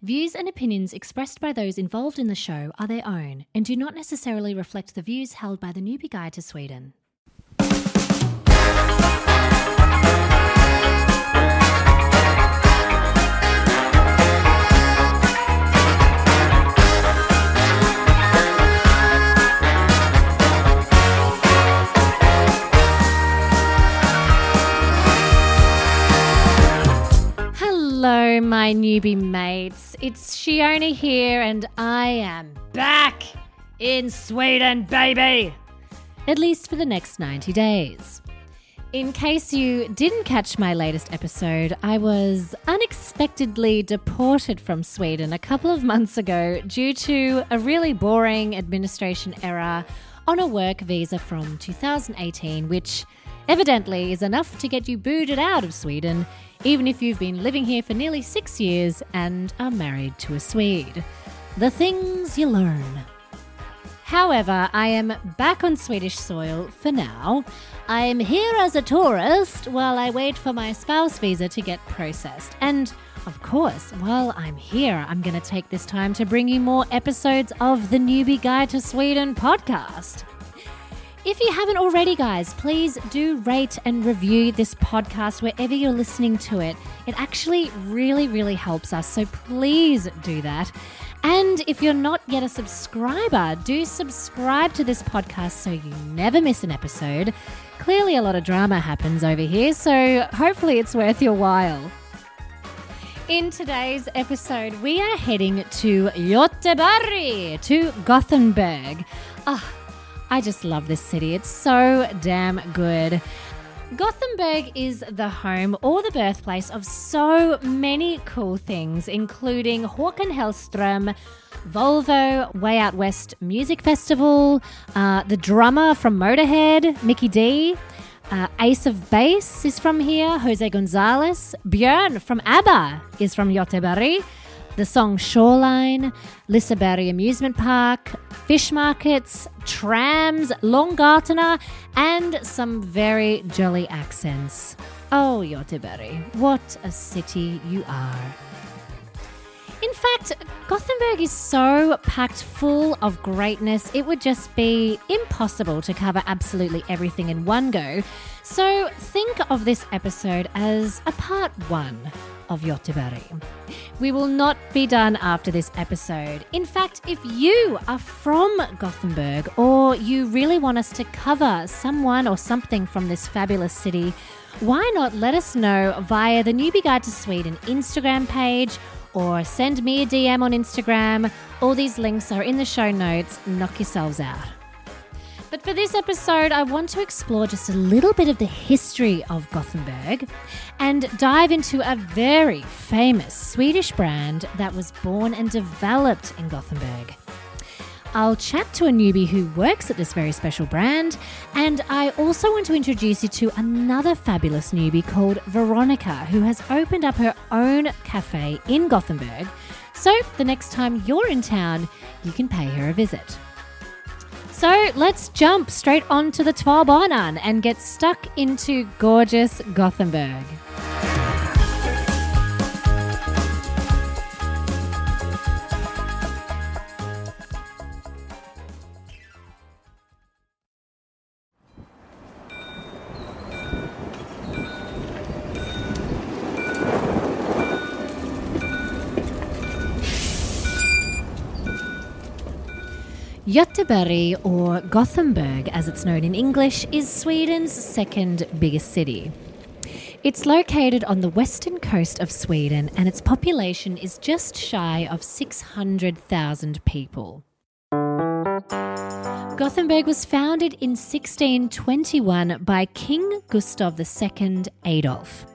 Views and opinions expressed by those involved in the show are their own and do not necessarily reflect the views held by the Newbie Guide to Sweden. Hello, my newbie mates. It's Sheona here, and I am back in Sweden, baby! At least for the next 90 days. In case you didn't catch my latest episode, I was unexpectedly deported from Sweden a couple of months ago due to a really boring administration error on a work visa from 2018, which evidently is enough to get you booted out of Sweden, even if you've been living here for nearly six years and are married to a Swede. The things you learn. However, I am back on Swedish soil for now. I am here as a tourist while I wait for my spouse visa to get processed. And of course, while I'm here, I'm going to take this time to bring you more episodes of the Newbie Guide to Sweden podcast. If you haven't already, guys, please do rate and review this podcast wherever you're listening to it. It actually really, really helps us. So please do that. And if you're not yet a subscriber, do subscribe to this podcast so you never miss an episode. Clearly, a lot of drama happens over here, so hopefully, it's worth your while. In today's episode, we are heading to Göteborg, to Gothenburg. Ah, I just love this city. It's so damn good. Gothenburg is the home or the birthplace of so many cool things, including Håkan Hellström, Volvo, Way Out West Music Festival, uh, the drummer from Motorhead, Mikkey Dee. Uh, Ace of Base is from here, Jose Gonzalez. Björn from ABBA is from Göteborg. The song Shoreline, Liseberg Amusement Park, fish markets, trams, Långgatorna, and some very jolly accents. Oh, Göteborg, what a city you are. In fact, Gothenburg is so packed full of greatness, it would just be impossible to cover absolutely everything in one go. So think of this episode as a part one of Göteborg. We will not be done after this episode. In fact, if you are from Gothenburg or you really want us to cover someone or something from this fabulous city, why not let us know via the Newbie Guide to Sweden Instagram page or send me a DM on Instagram. All these links are in the show notes. Knock yourselves out. But for this episode, I want to explore just a little bit of the history of Gothenburg and dive into a very famous Swedish brand that was born and developed in Gothenburg. I'll chat to a newbie who works at this very special brand, and I also want to introduce you to another fabulous newbie called Veronica, who has opened up her own cafe in Gothenburg. So the next time you're in town, you can pay her a visit. So let's jump straight onto the Tvarbanan and get stuck into gorgeous Gothenburg. Göteborg, or Gothenburg as it's known in English, is Sweden's second biggest city. It's located on the western coast of Sweden and its population is just shy of 600,000 people. Gothenburg was founded in 1621 by King Gustav II Adolf.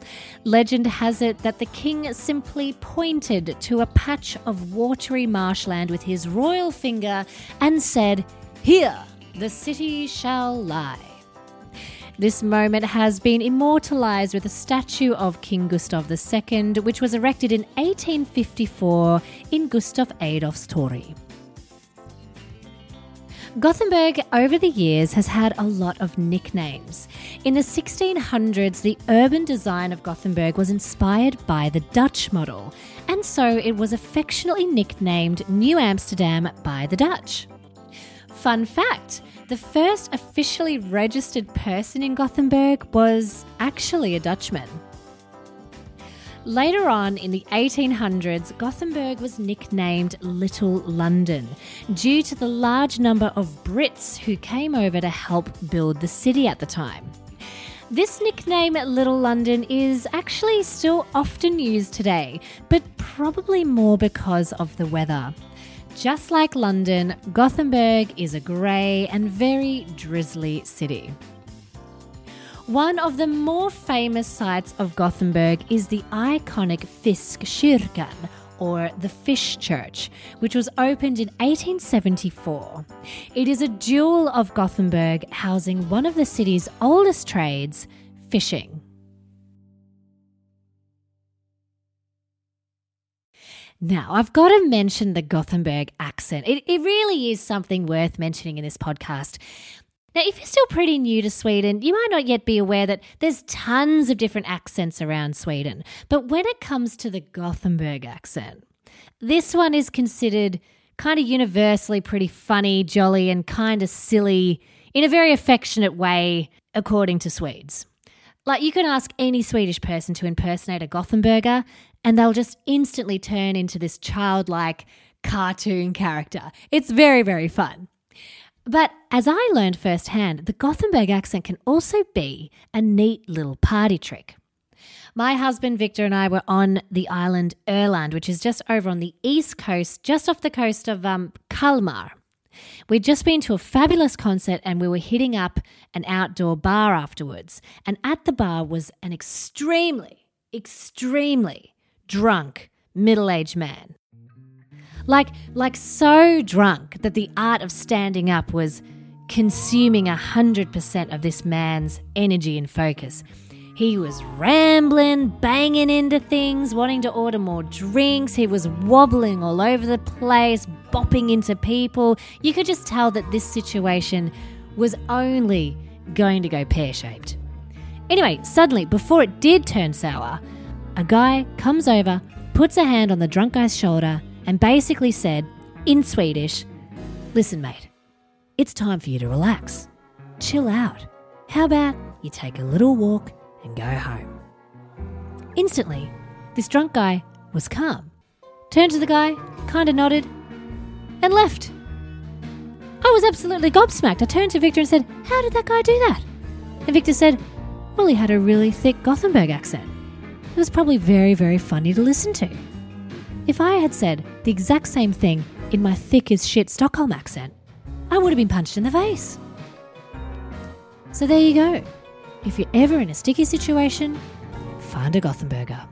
Legend has it that the king simply pointed to a patch of watery marshland with his royal finger and said, Here the city shall lie. This moment has been immortalised with a statue of King Gustav II, which was erected in 1854 in Gustav Adolf's Torg. Gothenburg over the years has had a lot of nicknames. In the 1600s, the urban design of Gothenburg was inspired by the Dutch model, and so it was affectionately nicknamed New Amsterdam by the Dutch. Fun fact the first officially registered person in Gothenburg was actually a Dutchman. Later on in the 1800s, Gothenburg was nicknamed Little London due to the large number of Brits who came over to help build the city at the time. This nickname, Little London, is actually still often used today, but probably more because of the weather. Just like London, Gothenburg is a grey and very drizzly city. One of the more famous sites of Gothenburg is the iconic Fiskkyrkan, or the Fish Church, which was opened in 1874. It is a jewel of Gothenburg, housing one of the city's oldest trades, fishing. Now, I've got to mention the Gothenburg accent. It, it really is something worth mentioning in this podcast. Now, if you're still pretty new to Sweden, you might not yet be aware that there's tons of different accents around Sweden. But when it comes to the Gothenburg accent, this one is considered kind of universally pretty funny, jolly, and kind of silly in a very affectionate way, according to Swedes. Like, you can ask any Swedish person to impersonate a Gothenburger, and they'll just instantly turn into this childlike cartoon character. It's very, very fun. But as I learned firsthand, the Gothenburg accent can also be a neat little party trick. My husband Victor and I were on the island Öland, which is just over on the east coast, just off the coast of um, Kalmar. We'd just been to a fabulous concert and we were hitting up an outdoor bar afterwards. And at the bar was an extremely, extremely drunk middle aged man. Like, like so drunk that the art of standing up was consuming 100% of this man's energy and focus. He was rambling, banging into things, wanting to order more drinks. He was wobbling all over the place, bopping into people. You could just tell that this situation was only going to go pear shaped. Anyway, suddenly, before it did turn sour, a guy comes over, puts a hand on the drunk guy's shoulder, and basically said, in Swedish, Listen, mate, it's time for you to relax. Chill out. How about you take a little walk and go home? Instantly, this drunk guy was calm, turned to the guy, kind of nodded, and left. I was absolutely gobsmacked. I turned to Victor and said, How did that guy do that? And Victor said, Well, he had a really thick Gothenburg accent. It was probably very, very funny to listen to. If I had said the exact same thing in my thick as shit Stockholm accent, I would have been punched in the face. So there you go. If you're ever in a sticky situation, find a Gothenburger.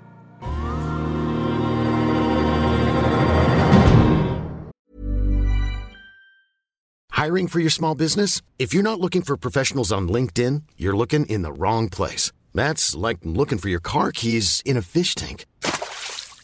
Hiring for your small business? If you're not looking for professionals on LinkedIn, you're looking in the wrong place. That's like looking for your car keys in a fish tank.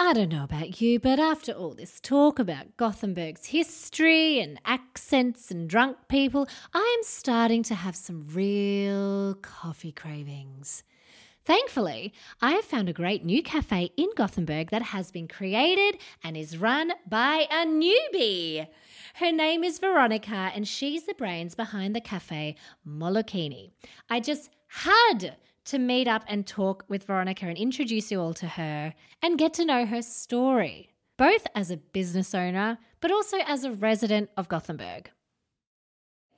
I don't know about you, but after all this talk about Gothenburg's history and accents and drunk people, I am starting to have some real coffee cravings. Thankfully, I have found a great new cafe in Gothenburg that has been created and is run by a newbie. Her name is Veronica, and she's the brains behind the cafe Molokini. I just had to meet up and talk with Veronica and introduce you all to her and get to know her story, both as a business owner, but also as a resident of Gothenburg.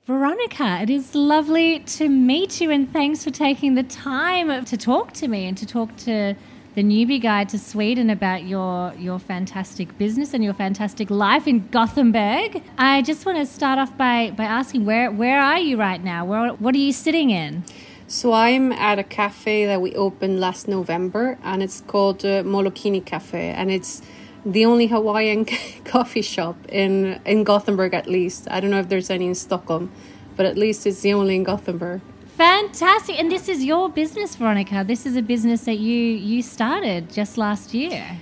Veronica, it is lovely to meet you, and thanks for taking the time to talk to me and to talk to the newbie guide to Sweden about your your fantastic business and your fantastic life in Gothenburg. I just want to start off by by asking where where are you right now? Where what are you sitting in? So I'm at a cafe that we opened last November, and it's called uh, Molokini Cafe, and it's the only Hawaiian coffee shop in in Gothenburg at least. I don't know if there's any in Stockholm, but at least it's the only in Gothenburg. Fantastic. And this is your business, Veronica. This is a business that you you started just last year.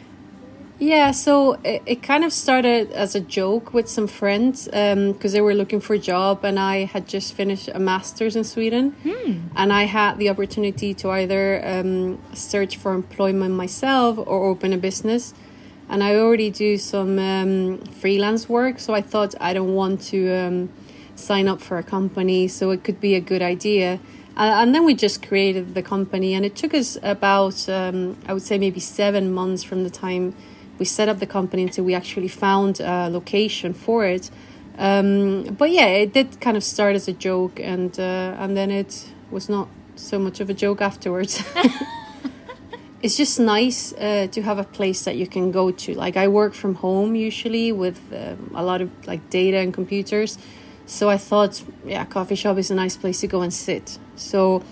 Yeah, so it, it kind of started as a joke with some friends because um, they were looking for a job, and I had just finished a master's in Sweden, hmm. and I had the opportunity to either um, search for employment myself or open a business and I already do some um, freelance work. So I thought I don't want to um, sign up for a company, so it could be a good idea. And then we just created the company, and it took us about um, I would say maybe seven months from the time we set up the company until we actually found a location for it. Um, but yeah, it did kind of start as a joke, and uh, and then it was not so much of a joke afterwards. it's just nice uh, to have a place that you can go to. Like I work from home usually with um, a lot of like data and computers, so I thought, yeah, coffee shop is a nice place to go and sit. So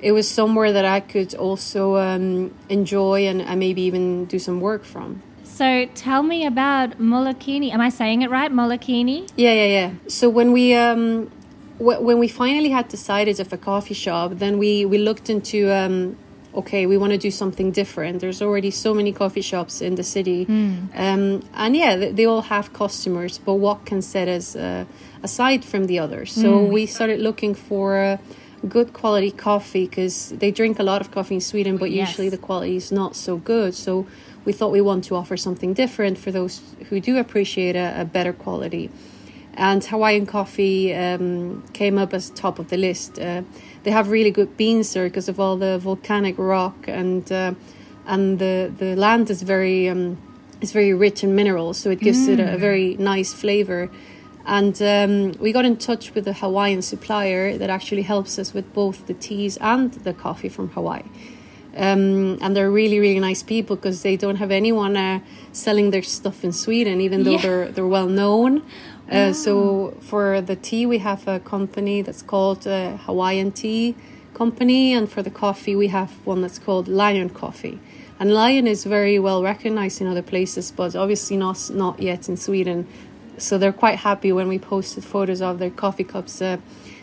it was somewhere that I could also um, enjoy and, and maybe even do some work from. So tell me about Molokini. Am I saying it right? Molokini? Yeah, yeah, yeah. So when we um, w- when we finally had decided of a coffee shop, then we we looked into um, okay, we want to do something different. There's already so many coffee shops in the city, mm. um, and yeah, they, they, all have customers. But what can set us uh, aside from the others? So mm. we started looking for. Uh, good quality coffee because they drink a lot of coffee in Sweden, but yes. usually the quality is not so good. So we thought we want to offer something different for those who do appreciate a, a better quality. And Hawaiian coffee um, came up as top of the list. Uh, they have really good beans there because of all the volcanic rock and uh, and the the land is very um, is very rich in minerals, so it gives mm. it a, a, mm. very nice flavor. And um, we got in touch with a Hawaiian supplier that actually helps us with both the teas and the coffee from Hawaii. Um, and they're really really nice people because they don't have anyone uh, selling their stuff in Sweden, even though yeah. they're they're well known. Uh, so for the tea, we have a company that's called uh, Hawaiian Tea Company, and for the coffee, we have one that's called Lion Coffee. And Lion is very well recognized in other places, but obviously not not yet in Sweden. So they're quite happy when we posted photos of their coffee cups.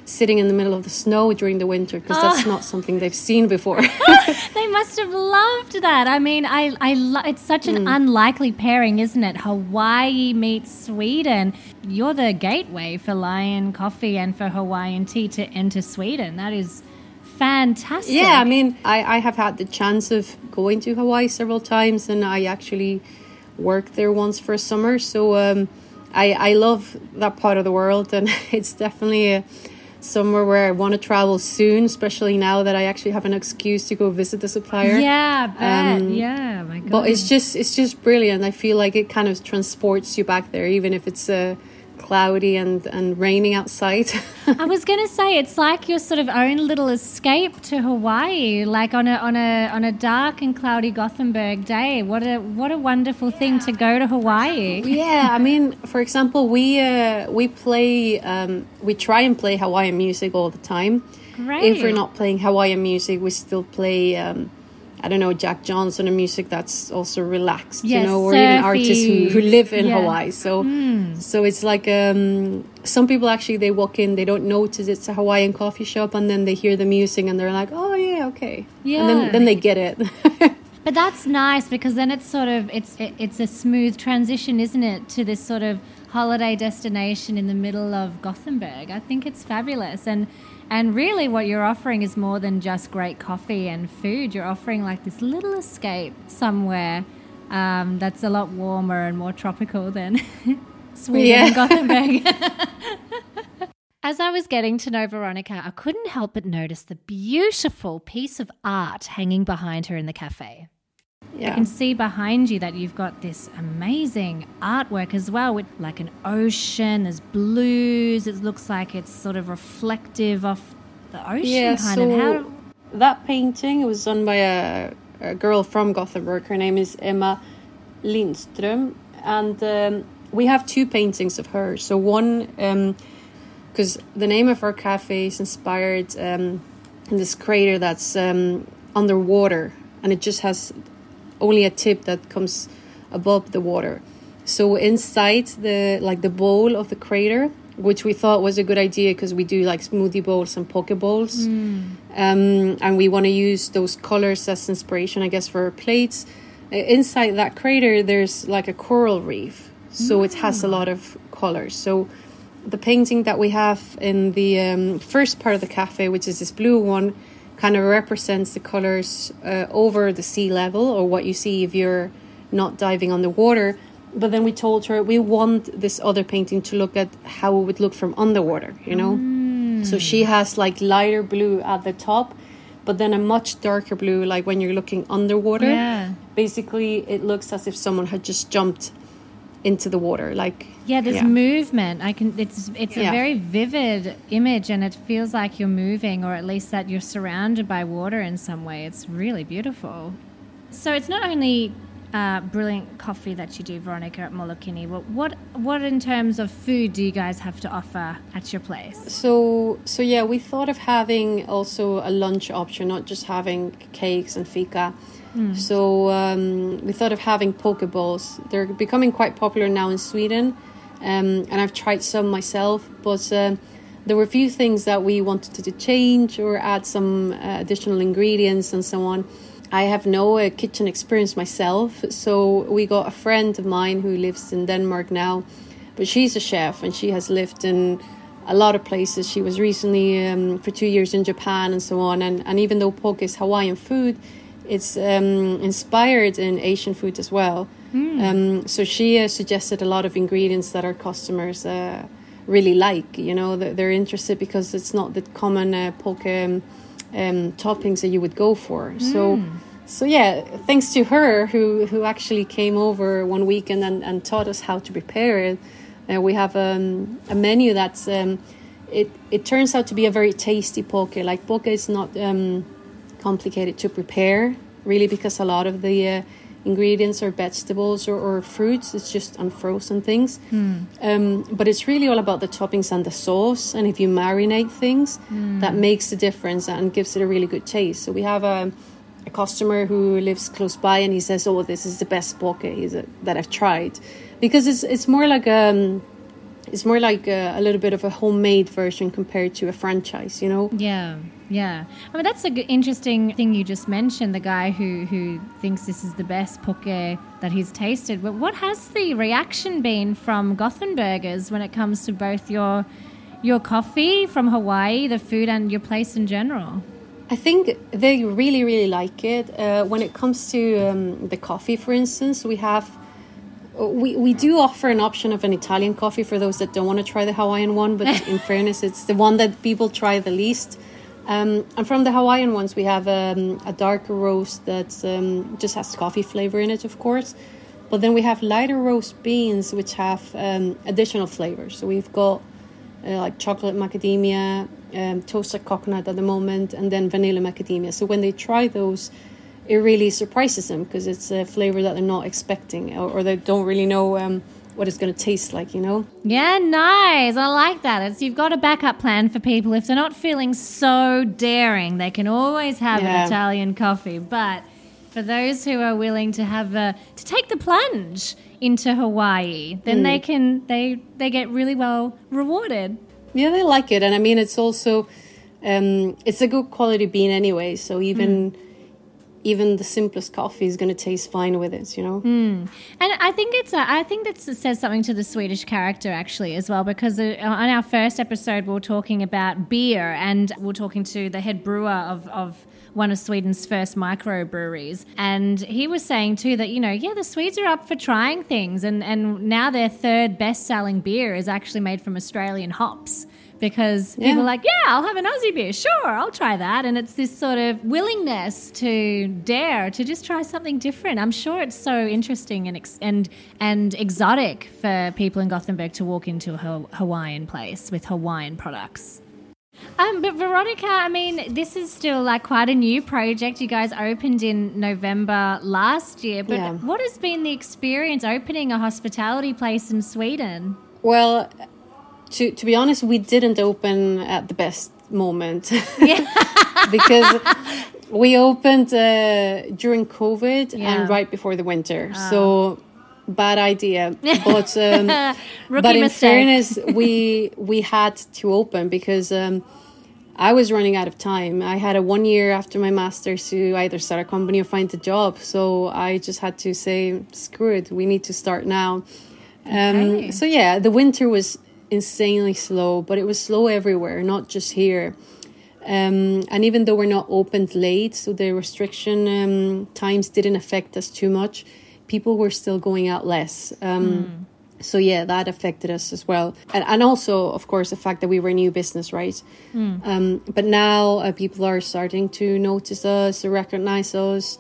Sitting in the middle of the snow during the winter because that's ah. not something they've seen before. they must have loved that. I mean, I, I it's such an mm. unlikely pairing, isn't it? Hawaii meets Sweden. You're the gateway for Lion Coffee and for Hawaiian tea to enter Sweden. That is fantastic. Yeah, I mean, I, I have had the chance of going to Hawaii several times, and I actually worked there once for a summer. So um, I, I love that part of the world, and it's definitely a somewhere where I want to travel soon, especially now that I actually have an excuse to go visit the supplier. Yeah, Um, yeah, my God. But it's just it's just brilliant. I feel like it kind of transports you back there, even if it's a. Uh, cloudy and, and raining outside. I was going to say it's like your sort of own little escape to Hawaii, like on a on a on a dark and cloudy Gothenburg day. What a what a wonderful yeah. thing to go to Hawaii. Yeah, I mean, for example, we uh, we play um, we try and play Hawaiian music all the time. Great. If we're not playing Hawaiian music, we still play. Um, I don't know, Jack Johnson and music that's also relaxed, yes, you know, or surfy. even artists who, who live in yeah. Hawaii. So, mm. so it's like um, some people actually they walk in, they don't notice it's a Hawaiian coffee shop, and then they hear the music and they're like, oh yeah, okay, yeah, and then then they get it. But that's nice because then it's sort of it's it, it's a smooth transition, isn't it, to this sort of holiday destination in the middle of Gothenburg. I think it's fabulous and and really what you're offering is more than just great coffee and food. You're offering like this little escape somewhere um, that's a lot warmer and more tropical than Sweden Yeah. and Gothenburg. As I was getting to know Veronica, I couldn't help but notice the beautiful piece of art hanging behind her in the cafe. I can see behind you that you've got this amazing artwork as well with like an ocean, there's blues, it looks like it's sort of reflective of the ocean Yeah, kind so of. How, that painting was done by a, a girl from Gothenburg. Her name is Emma Lindström, and um, we have two paintings of her. So one, because the name of our cafe is inspired um, in this crater that's um, underwater, and it just has only a tip that comes above the water. So inside the like the bowl of the crater, which we thought was a good idea because we do like smoothie bowls and poke bowls, um, and we want to use those colors as inspiration, I guess, for our plates. Uh, inside that crater, there's like a coral reef, so it has a lot of colors. So the painting that we have in the um, first part of the cafe, which is this blue one, kind of represents the colors uh, over the sea level or what you see if you're not diving underwater. But then we told her we want this other painting to look at how it would look from underwater, you know? So she has like lighter blue at the top, but then a much darker blue, like when you're looking underwater. Yeah. Basically, it looks as if someone had just jumped into the water. Like, yeah, there's movement. I can. It's it's a very vivid image, and it feels like you're moving, or at least that you're surrounded by water in some way. It's really beautiful. So it's not only uh, brilliant coffee that you do, Veronica, at Molokini. But what what in terms of food do you guys have to offer at your place? So so yeah, we thought of having also a lunch option, not just having cakes and fika. So um, we thought of having poke bowls. They're becoming quite popular now in Sweden, um, and I've tried some myself. But um there were a few things that we wanted to change or add some uh, additional ingredients and so on. I have no uh, kitchen experience myself, so we got a friend of mine who lives in Denmark now, but she's a chef and she has lived in a lot of places. She was recently um, for two years in Japan and so on. And, and even though poke is Hawaiian food, it's um, inspired in Asian food as well. Um, so she uh, suggested a lot of ingredients that our customers uh, really like. You know, that they're interested because it's not the common uh, poke um, um, toppings that you would go for. So. So yeah, thanks to her who who actually came over one weekend and, and taught us how to prepare it. Uh, we have um, a menu that's um, it it turns out to be a very tasty poke. Like poke is not um, complicated to prepare really because a lot of the uh, ingredients are vegetables or, or fruits. It's just unfrozen things. Um, but it's really all about the toppings and the sauce. And if you marinate things, that makes the difference and gives it a really good taste. So we have a a customer who lives close by and he says, "Oh, this is the best poke that I've tried," because it's it's more like um, it's more like a, a little bit of a homemade version compared to a franchise, you know. Yeah, yeah. I mean, that's an interesting thing you just mentioned. The guy who who thinks this is the best poke that he's tasted. But what has the reaction been from Gothenburgers when it comes to both your your coffee from Hawaii, the food, and your place in general? I think they really, really like it. Uh, when it comes to um, the coffee, for instance, we have we, we do offer an option of an Italian coffee for those that don't want to try the Hawaiian one, but in fairness, it's the one that people try the least. Um, and from the Hawaiian ones, we have um, a darker roast that um, just has coffee flavor in it, of course. But then we have lighter roast beans, which have um, additional flavors. So we've got uh, like chocolate macadamia, um, toasted coconut at the moment, and then vanilla macadamia. So when they try those, it really surprises them because it's a flavor that they're not expecting or, or they don't really know um, what it's going to taste like, you know? Yeah, nice. I like that. It's you've got a backup plan for people if they're not feeling so daring. They can always have Yeah. an Italian coffee, but for those who are willing to have a to take the plunge into Hawaii, then they can they they get really well rewarded. Yeah, they like it, and I mean, it's also um, it's a good quality bean anyway. So even even the simplest coffee is going to taste fine with it. You know. And I think it's a, I think that says something to the Swedish character actually as well because uh, on our first episode we were talking about beer and we we're talking to the head brewer of, of one of Sweden's first microbreweries and he was saying too that you know yeah the Swedes are up for trying things and and now their third best selling beer is actually made from Australian hops because people Yeah. are like, yeah, I'll have an Aussie beer. Sure, I'll try that. And it's this sort of willingness to dare to just try something different. I'm sure it's so interesting and ex- and and exotic for people in Gothenburg to walk into a Haw- Hawaiian place with Hawaiian products. Um, but Veronica, I mean, this is still like quite a new project. You guys opened in November last year, but Yeah. what has been the experience opening a hospitality place in Sweden? Well, to to be honest, we didn't open at the best moment because we opened uh, during COVID Yeah. and right before the winter. So bad idea. But um, but in mistake. fairness, we we had to open because. Um, I was running out of time. I had a one year after my master's to either start a company or find a job. So I just had to say, screw it, we need to start now. Um, Okay. So yeah, the winter was insanely slow, but it was slow everywhere, not just here. Um, and even though we're not opened late, so the restriction um, times didn't affect us too much, people were still going out less. Um, So yeah, that affected us as well, and and also of course the fact that we were a new business, right? Um, but now uh, people are starting to notice us, to recognize us,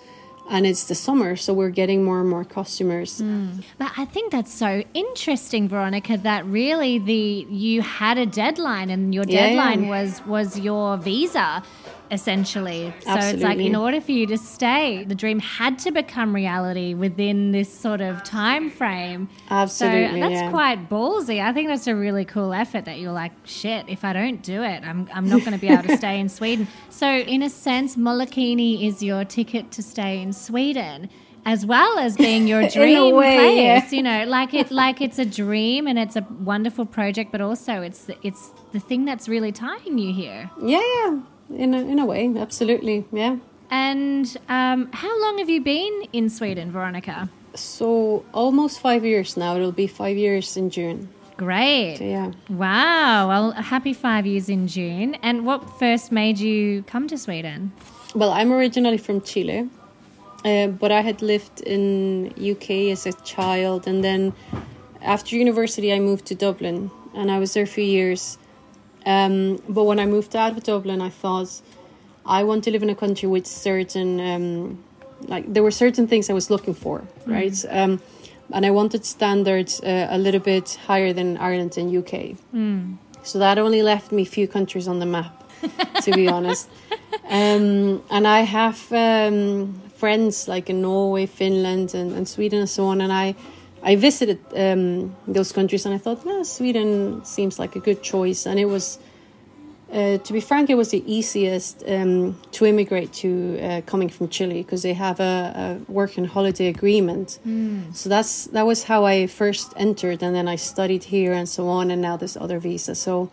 and it's the summer, so we're getting more and more customers. Mm. But I think that's so interesting, Veronica. That really the you had a deadline, and your Yeah. deadline was was your visa, essentially. So it's like in order for you to stay, the dream had to become reality within this sort of time frame. Absolutely, so that's yeah. quite ballsy. I think that's a really cool effort. That you're like, shit, if I don't do it, I'm I'm not going to be able to stay in Sweden. So in a sense, Molokini is your ticket to stay in Sweden. As well as being your dream way, place, yeah. you know, like it, like it's a dream and it's a wonderful project, but also it's the, it's the thing that's really tying you here. Yeah, yeah, in a, in a way, absolutely, yeah. And um, how long have you been in Sweden, Veronica? So almost five years now. It'll be five years in June. Great. So yeah. Wow. Well, happy five years in June. And what first made you come to Sweden? Well, I'm originally from Chile, uh, but I had lived in UK as a child, and then after university, I moved to Dublin, and I was there for years. Um, but when I moved out of Dublin, I thought I want to live in a country with certain, um, like there were certain things I was looking for, right? Um, and I wanted standards uh, a little bit higher than Ireland and UK. So that only left me a few countries on the map, to be honest. Um, and I have um, friends like in Norway, Finland, and, and Sweden, and so on. And I, I visited um, those countries, and I thought, no, Sweden seems like a good choice. And it was, uh, to be frank, it was the easiest um, to immigrate to uh, coming from Chile because they have a, a work and holiday agreement. So that's that was how I first entered, and then I studied here and so on, and now this other visa. So.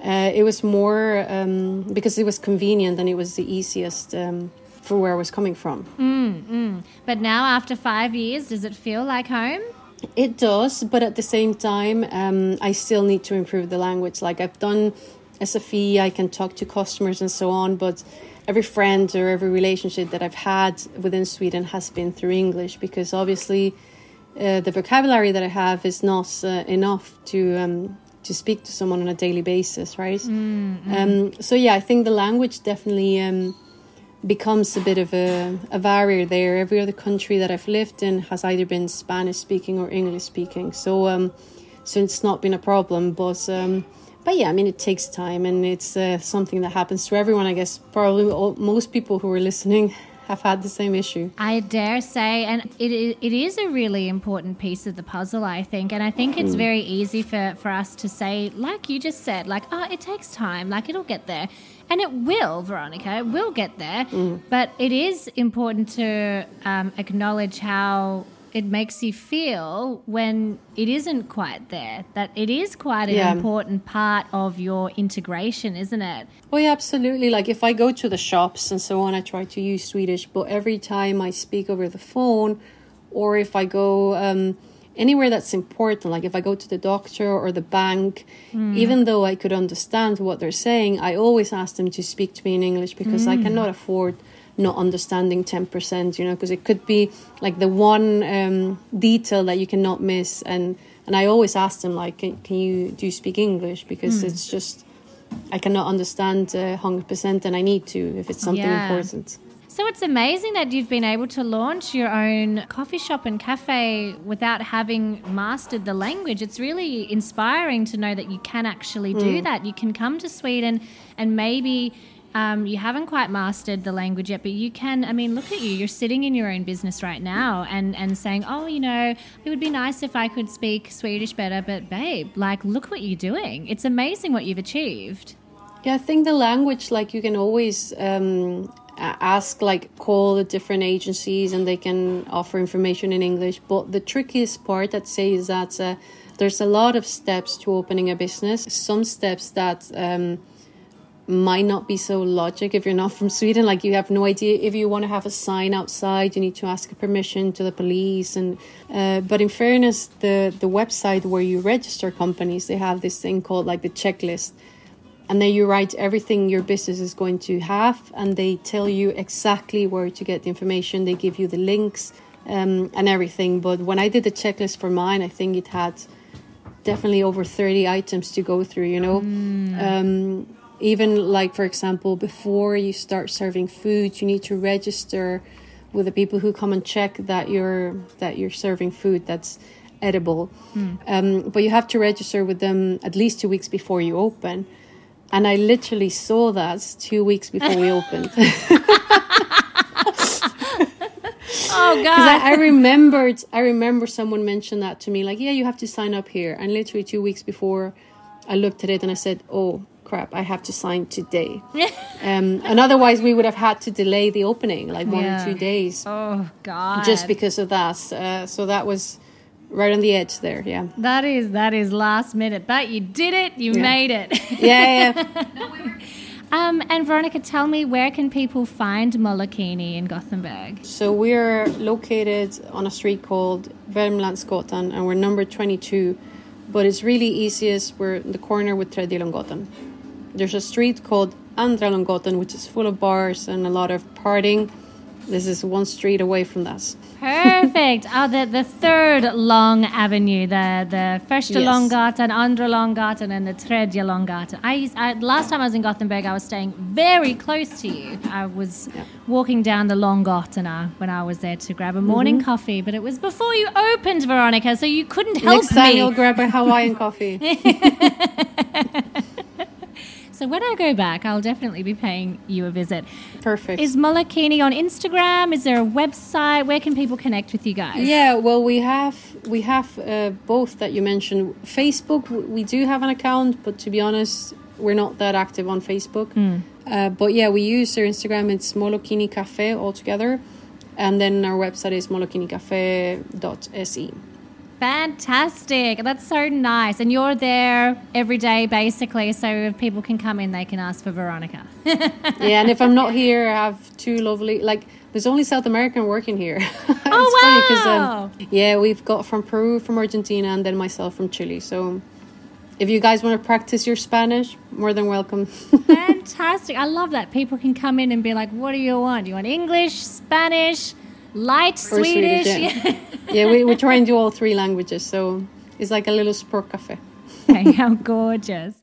Uh, it was more um, because it was convenient and it was the easiest um, for where I was coming from. But now, after five years, does it feel like home? It does, but at the same time, um, I still need to improve the language. Like I've done SFI, I can talk to customers and so on, but every friend or every relationship that I've had within Sweden has been through English because obviously uh, the vocabulary that I have is not uh, enough to um, to speak to someone on a daily basis, right? Um, so yeah, I think the language definitely. Becomes a bit of a, a barrier there. Every other country that I've lived in has either been Spanish speaking or English speaking, so um, so it's not been a problem. But um, but yeah, I mean it takes time, and it's uh, something that happens to everyone. I guess probably all, most people who are listening have had the same issue. I dare say, and it, it is a really important piece of the puzzle, I think. And I think it's very easy for, for us to say, like you just said, like, oh, it takes time, like it'll get there. And it will, Veronica, it will get there. But it is important to um, acknowledge how it makes you feel when it isn't quite there. That it is quite an Yeah. important part of your integration, isn't it? Oh yeah, absolutely. Like if I go to the shops and so on, I try to use Swedish. But every time I speak over the phone, or if I go um, anywhere that's important, like if I go to the doctor or the bank, even though I could understand what they're saying, I always ask them to speak to me in English because I cannot afford not understanding 10%, you know, because it could be like the one um, detail that you cannot miss. And, and I always ask them, like, can, can you, do you speak English? Because it's just, I cannot understand uh, 100% and I need to if it's something Yeah. important. So it's amazing that you've been able to launch your own coffee shop and cafe without having mastered the language. It's really inspiring to know that you can actually do that. You can come to Sweden and maybe um, you haven't quite mastered the language yet, but you can. I mean, look at you. You're sitting in your own business right now and, and saying, oh, you know, it would be nice if I could speak Swedish better, but babe, like, look what you're doing. It's amazing what you've achieved. Yeah, I think the language, like you can always um, ask, like call the different agencies, and they can offer information in English. But the trickiest part, I'd say, is that uh, there's a lot of steps to opening a business. Some steps that um, might not be so logic if you're not from Sweden. Like you have no idea if you want to have a sign outside, you need to ask permission to the police. And uh, but in fairness, the the website where you register companies, they have this thing called like the checklist and then you write everything your business is going to have and they tell you exactly where to get the information they give you the links um, and everything but when i did the checklist for mine i think it had definitely over 30 items to go through you know um, even like for example before you start serving food you need to register with the people who come and check that you're that you're serving food that's edible um, but you have to register with them at least two weeks before you open and I literally saw that two weeks before we opened. Oh, Because God. I, I remembered, I remember someone mentioned that to me, like, yeah, you have to sign up here. And literally two weeks before, I looked at it and I said, oh crap, I have to sign today. um, and otherwise, we would have had to delay the opening like one Yeah. or two days, oh, God. just because of that. Uh, so that was right on the edge there. Yeah, That is that is last minute, but you did it. You Yeah. made it. yeah, yeah. um, and Veronica, tell me where can people find Molokini in Gothenburg? So we're located on a street called Värmlandsgatan and we're number 22. But it's really easiest, we're in the corner with Tredje Långgatan. There's a street called Andra Långgatan, which is full of bars and a lot of partying. This is one street away from that. Perfect. oh, the, the third long avenue, the the första Yes. Långgatan, andra Långgatan, and the tredje Långgatan. I, used, I last time I was in Gothenburg, I was staying very close to you. I was walking down the Långgatan when I was there to grab a morning Mm-hmm. coffee, but it was before you opened, Veronica, so you couldn't help Next time me. you'll grab a Hawaiian coffee. So when I go back, I'll definitely be paying you a visit. Perfect. Is Molokini on Instagram? Is there a website? Where can people connect with you guys? Yeah, well, we have we have uh, both that you mentioned. Facebook, we do have an account, but to be honest, we're not that active on Facebook. Uh, but yeah, we use their Instagram. It's Molokini Cafe altogether, and then our website is molokinicafe.se. Fantastic. That's so nice. And you're there every day, basically. So if people can come in, they can ask for Veronica. yeah, and if I'm not here, I have two lovely like. There's only South American working here. it's Oh, funny 'cause, wow. um, yeah, we've got from Peru, from Argentina, and then myself from Chile. So, if you guys want to practice your Spanish, more than welcome. Fantastic. I love that. People can come in and be like, what do you want? Do you want English, Spanish, light Or Swedish? yeah. yeah, we, we try and do all three languages, so it's like a little sport cafe. Okay, how gorgeous.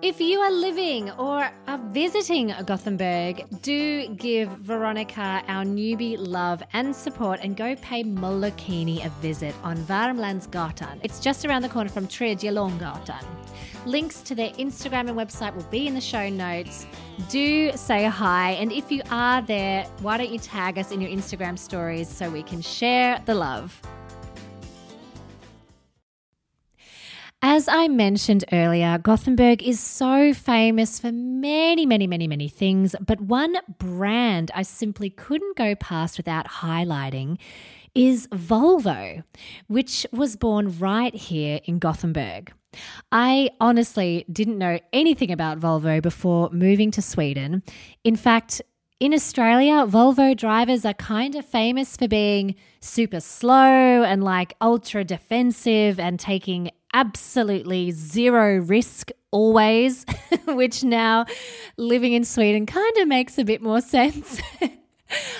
If you are living or are visiting Gothenburg, do give Veronica our newbie love and support and go pay Molokini a visit on Värmlandsgatan. It's just around the corner from Tredje Långgatan. Links to their Instagram and website will be in the show notes. Do say hi, and if you are there, why don't you tag us in your Instagram stories so we can share the love? As I mentioned earlier, Gothenburg is so famous for many, many, many, many things, but one brand I simply couldn't go past without highlighting is Volvo, which was born right here in Gothenburg. I honestly didn't know anything about Volvo before moving to Sweden. In fact, in Australia, Volvo drivers are kind of famous for being super slow and like ultra defensive and taking absolutely zero risk always, which now living in Sweden kind of makes a bit more sense.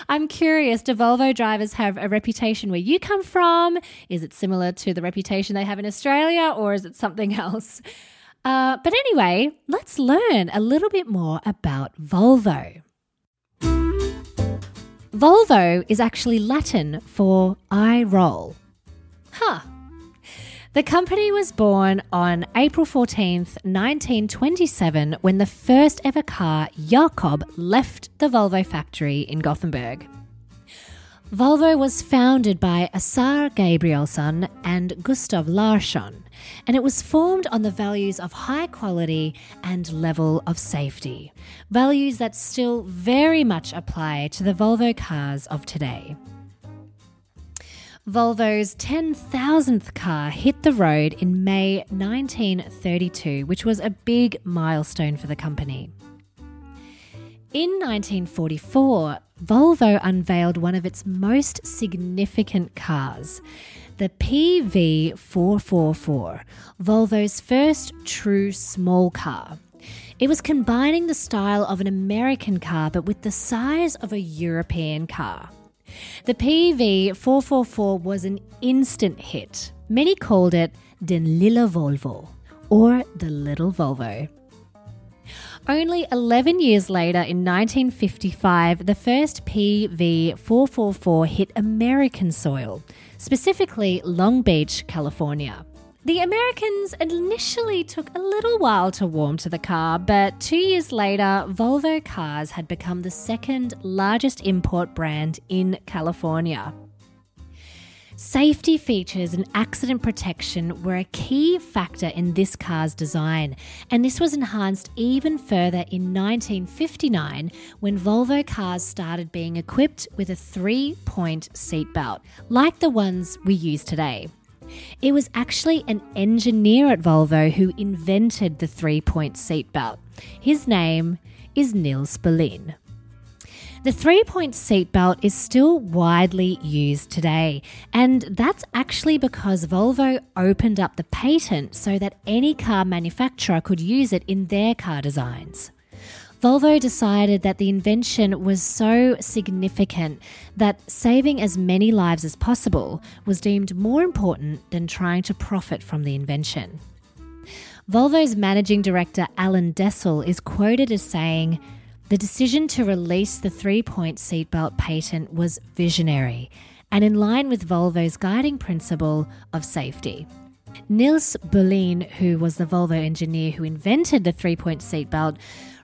I'm curious do Volvo drivers have a reputation where you come from? Is it similar to the reputation they have in Australia or is it something else? Uh, but anyway, let's learn a little bit more about Volvo. Volvo is actually Latin for I roll. Huh. The company was born on April 14th, 1927, when the first ever car, Jakob, left the Volvo factory in Gothenburg. Volvo was founded by Assar Gabrielsson and Gustav Larsson, and it was formed on the values of high quality and level of safety, values that still very much apply to the Volvo cars of today. Volvo's 10,000th car hit the road in May 1932, which was a big milestone for the company. In 1944, Volvo unveiled one of its most significant cars, the PV444, Volvo's first true small car. It was combining the style of an American car but with the size of a European car. The PV444 was an instant hit. Many called it Den Lilla Volvo or the Little Volvo. Only 11 years later, in 1955, the first PV444 hit American soil, specifically Long Beach, California. The Americans initially took a little while to warm to the car, but two years later, Volvo Cars had become the second largest import brand in California. Safety features and accident protection were a key factor in this car's design, and this was enhanced even further in 1959 when Volvo cars started being equipped with a three point seatbelt, like the ones we use today. It was actually an engineer at Volvo who invented the three point seatbelt. His name is Nils Bohlin. The three point seatbelt is still widely used today, and that's actually because Volvo opened up the patent so that any car manufacturer could use it in their car designs. Volvo decided that the invention was so significant that saving as many lives as possible was deemed more important than trying to profit from the invention. Volvo's managing director Alan Dessel is quoted as saying, the decision to release the three point seatbelt patent was visionary and in line with Volvo's guiding principle of safety. Nils Bohlin, who was the Volvo engineer who invented the three point seatbelt,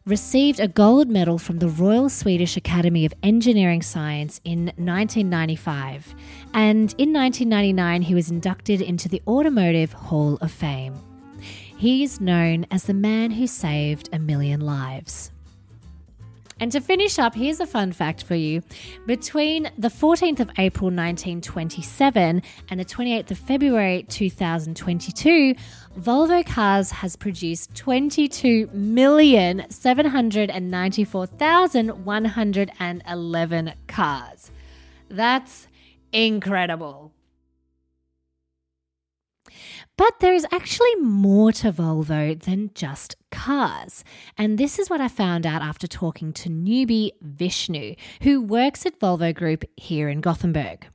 received a gold medal from the Royal Swedish Academy of Engineering Science in 1995. And in 1999, he was inducted into the Automotive Hall of Fame. He is known as the man who saved a million lives. And to finish up, here's a fun fact for you. Between the 14th of April 1927 and the 28th of February 2022, Volvo Cars has produced 22,794,111 cars. That's incredible. But there is actually more to Volvo than just cars. And this is what I found out after talking to newbie Vishnu, who works at Volvo Group here in Gothenburg.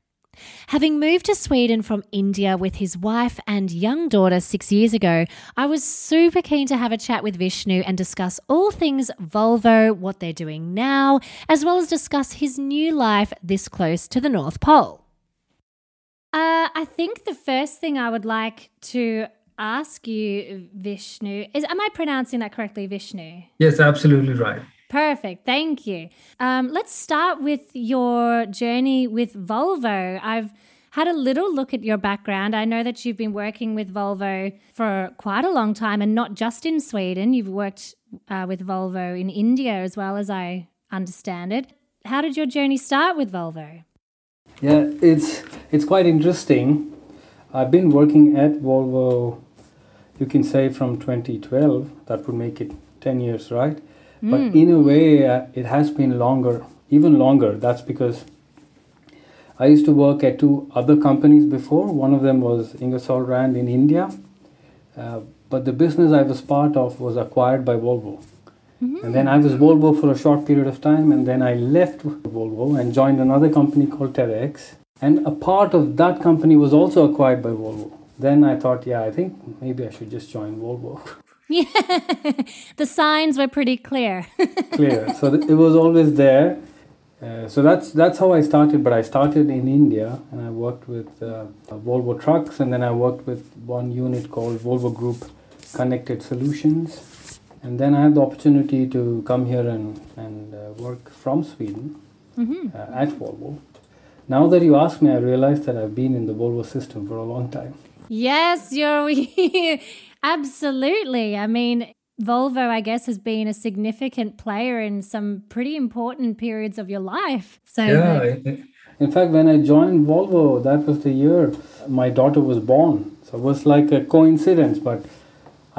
Having moved to Sweden from India with his wife and young daughter six years ago, I was super keen to have a chat with Vishnu and discuss all things Volvo, what they're doing now, as well as discuss his new life this close to the North Pole. Uh, I think the first thing I would like to ask you, Vishnu, is am I pronouncing that correctly, Vishnu? Yes, absolutely right. Perfect. Thank you. Um, let's start with your journey with Volvo. I've had a little look at your background. I know that you've been working with Volvo for quite a long time and not just in Sweden. You've worked uh, with Volvo in India as well, as I understand it. How did your journey start with Volvo? Yeah, it's it's quite interesting. I've been working at Volvo, you can say from 2012. That would make it 10 years, right? Mm. But in a way, uh, it has been longer, even longer. That's because I used to work at two other companies before. One of them was Ingersoll Rand in India, uh, but the business I was part of was acquired by Volvo. Mm-hmm. And then I was Volvo for a short period of time, and then I left Volvo and joined another company called TEDx. And a part of that company was also acquired by Volvo. Then I thought, yeah, I think maybe I should just join Volvo. Yeah, the signs were pretty clear. clear. So th- it was always there. Uh, so that's that's how I started. But I started in India, and I worked with uh, Volvo trucks, and then I worked with one unit called Volvo Group Connected Solutions, and then I had the opportunity to come here and and uh, work from Sweden mm-hmm. Uh, at Volvo. Now that you ask me, I realize that I've been in the Volvo system for a long time. Yes, you're absolutely. I mean, Volvo, I guess, has been a significant player in some pretty important periods of your life. So, yeah. That... In fact, when I joined Volvo, that was the year my daughter was born. So it was like a coincidence, but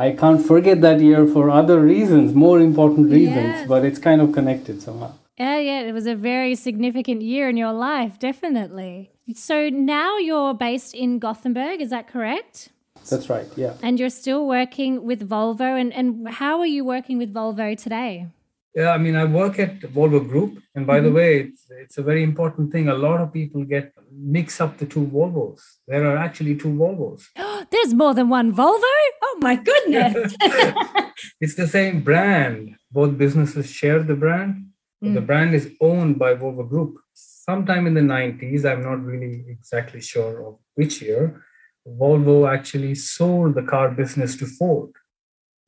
I can't forget that year for other reasons, more important reasons, yes. but it's kind of connected somehow. Yeah, yeah, it was a very significant year in your life, definitely. So now you're based in Gothenburg, is that correct? That's right, yeah. And you're still working with Volvo. And, and how are you working with Volvo today? Yeah, I mean, I work at Volvo Group. And by mm-hmm. the way, it's, it's a very important thing. A lot of people get mix up the two Volvos. There are actually two Volvos. There's more than one Volvo? Oh my goodness. it's the same brand. Both businesses share the brand. Mm. The brand is owned by Volvo Group. Sometime in the 90s, I'm not really exactly sure of which year, Volvo actually sold the car business to Ford.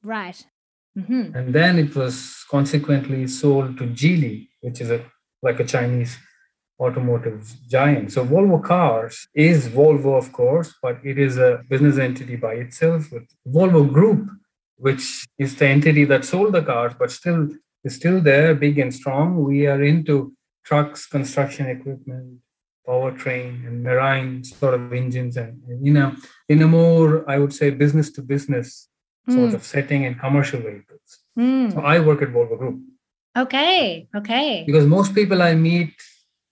Right. Mm-hmm. And then it was consequently sold to Geely, which is a like a Chinese automotive giant. So Volvo Cars is Volvo, of course, but it is a business entity by itself with Volvo Group, which is the entity that sold the cars, but still is still there, big and strong. We are into trucks, construction equipment, powertrain and marine sort of engines and, and in a in a more i would say business to business sort mm. of setting in commercial vehicles. Mm. so i work at volvo group. Okay okay. Because most people i meet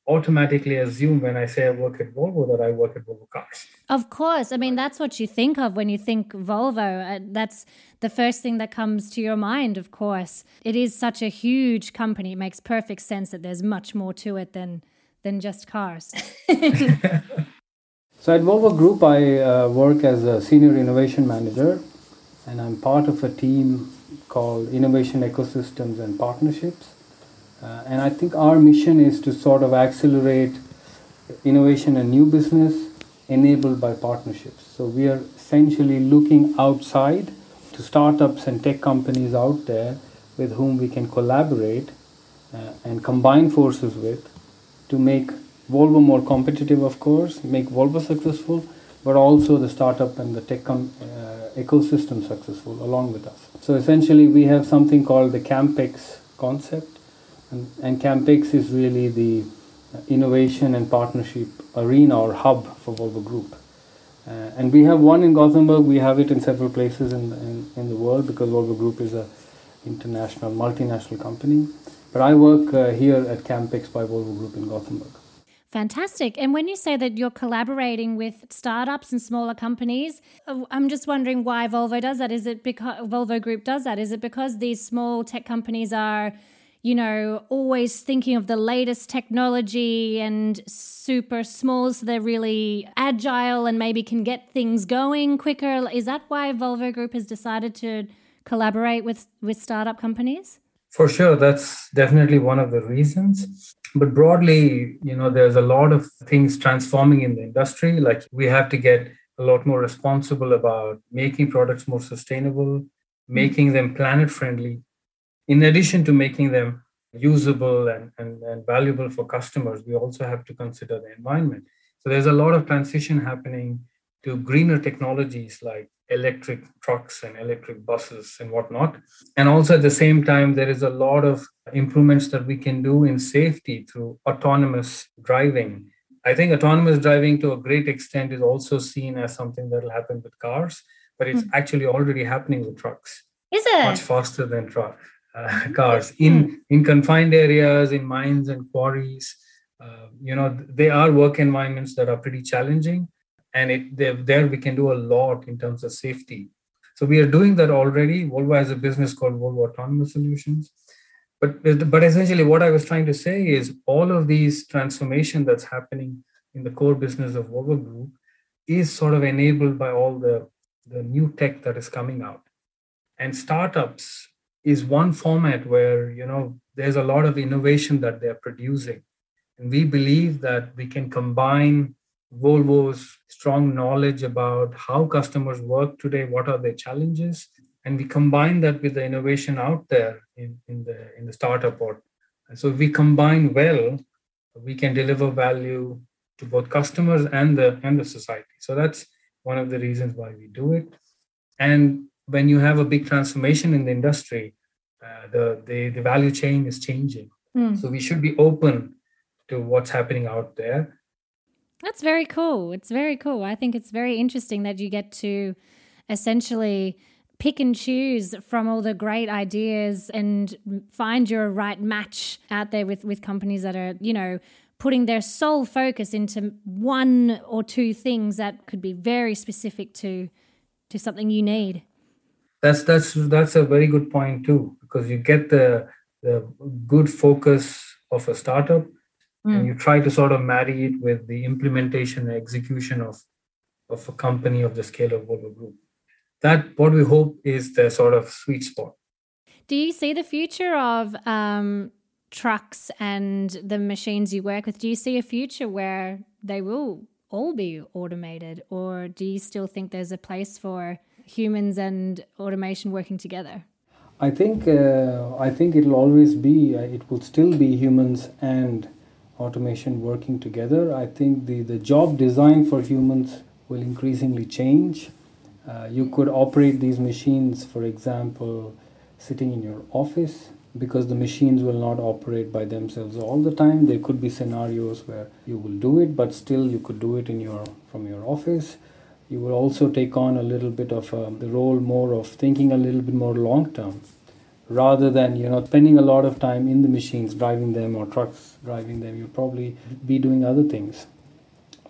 automatically assume when i say i work at volvo that i work at volvo cars. Of course. I mean that's what you think of when you think volvo. Uh, that's the first thing that comes to your mind of course. It is such a huge company. It makes perfect sense that there's much more to it than than just cars. so at Volvo Group, I uh, work as a senior innovation manager, and I'm part of a team called Innovation Ecosystems and Partnerships. Uh, and I think our mission is to sort of accelerate innovation and new business enabled by partnerships. So we are essentially looking outside to startups and tech companies out there with whom we can collaborate uh, and combine forces with to make Volvo more competitive, of course, make Volvo successful, but also the startup and the tech com- uh, ecosystem successful along with us. So essentially, we have something called the CampX concept, and, and CampX is really the innovation and partnership arena or hub for Volvo Group. Uh, and we have one in Gothenburg. We have it in several places in, in, in the world because Volvo Group is a international, multinational company. But I work uh, here at CampX by Volvo Group in Gothenburg. Fantastic. And when you say that you're collaborating with startups and smaller companies, uh, I'm just wondering why Volvo does that. Is it because Volvo Group does that? Is it because these small tech companies are, you know, always thinking of the latest technology and super small, so they're really agile and maybe can get things going quicker? Is that why Volvo Group has decided to collaborate with, with startup companies? For sure, that's definitely one of the reasons. But broadly, you know, there's a lot of things transforming in the industry. Like we have to get a lot more responsible about making products more sustainable, making them planet friendly, in addition to making them usable and, and, and valuable for customers, we also have to consider the environment. So there's a lot of transition happening to greener technologies like electric trucks and electric buses and whatnot. And also at the same time, there is a lot of improvements that we can do in safety through autonomous driving. I think autonomous driving to a great extent is also seen as something that will happen with cars, but it's mm. actually already happening with trucks. Is it? Much faster than trucks uh, cars in in confined areas in mines and quarries uh, you know they are work environments that are pretty challenging and it there we can do a lot in terms of safety. So we are doing that already. Volvo has a business called volvo autonomous solutions. But but essentially what i was trying to say is all of these transformation that's happening in the core business of volvo group is sort of enabled by all the the new tech that is coming out. And startups is one format where you know there's a lot of innovation that they're producing. And we believe that we can combine volvo's strong knowledge about how customers work today what are their challenges and we combine that with the innovation out there in, in the in the startup world so if we combine well we can deliver value to both customers and the and the society so that's one of the reasons why we do it and when you have a big transformation in the industry, uh, the, the, the value chain is changing. Mm. So we should be open to what's happening out there. That's very cool. It's very cool. I think it's very interesting that you get to essentially pick and choose from all the great ideas and find your right match out there with, with companies that are, you know, putting their sole focus into one or two things that could be very specific to to something you need that's that's that's a very good point too because you get the the good focus of a startup mm. and you try to sort of marry it with the implementation and execution of of a company of the scale of Volvo Group. That what we hope is the sort of sweet spot. Do you see the future of um, trucks and the machines you work with? Do you see a future where they will all be automated, or do you still think there's a place for humans and automation working together? I think uh, I think it'll always be uh, it will still be humans and automation working together. I think the the job design for humans will increasingly change. Uh, you could operate these machines, for example, sitting in your office because the machines will not operate by themselves all the time. There could be scenarios where you will do it, but still you could do it in your from your office you will also take on a little bit of um, the role more of thinking a little bit more long term rather than you know spending a lot of time in the machines driving them or trucks driving them you'll probably be doing other things.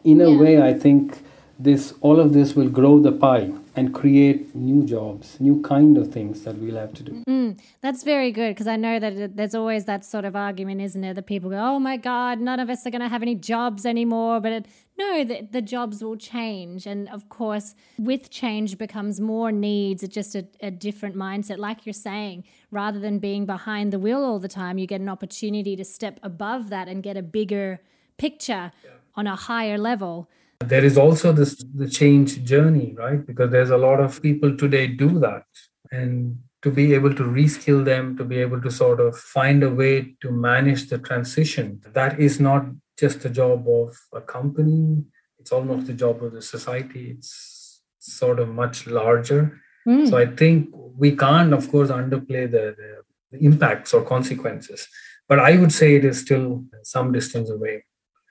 In a yeah. way i think this all of this will grow the pie and create new jobs new kind of things that we'll have to do. Mm, that's very good because i know that there's always that sort of argument isn't there that people go oh my god none of us are going to have any jobs anymore but it, no the, the jobs will change. And of course with change becomes more needs it's just a, a different mindset. Like you're saying rather than being behind the wheel all the time you get an opportunity to step above that and get a bigger picture yeah. on a higher level. There is also this the change journey right? Because there's a lot of people today do that. And to be able to reskill them to be able to sort of find a way to manage the transition that is not just the job of a company it's almost the job of the society it's sort of much larger mm. so i think we can't of course underplay the, the, the impacts or consequences but i would say it is still some distance away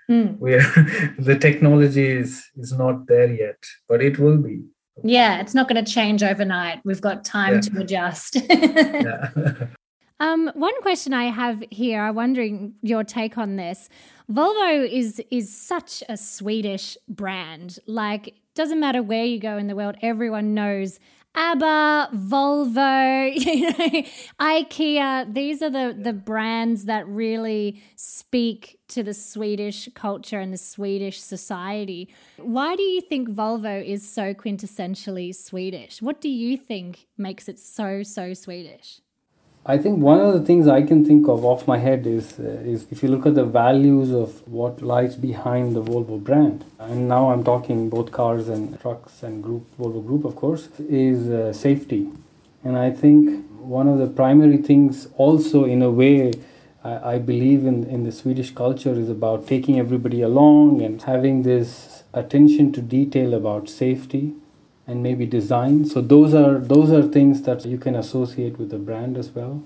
mm. where the technology is is not there yet but it will be yeah it's not going to change overnight we've got time yeah. to adjust yeah. um, one question i have here i'm wondering your take on this volvo is is such a swedish brand like doesn't matter where you go in the world everyone knows ABBA, Volvo, you know, IKEA. These are the, the brands that really speak to the Swedish culture and the Swedish society. Why do you think Volvo is so quintessentially Swedish? What do you think makes it so, so Swedish? I think one of the things I can think of off my head is uh, is if you look at the values of what lies behind the Volvo brand, and now I'm talking both cars and trucks and group Volvo Group, of course, is uh, safety, and I think one of the primary things also in a way I, I believe in, in the Swedish culture is about taking everybody along and having this attention to detail about safety and maybe design. So those are those are things that you can associate with the brand as well.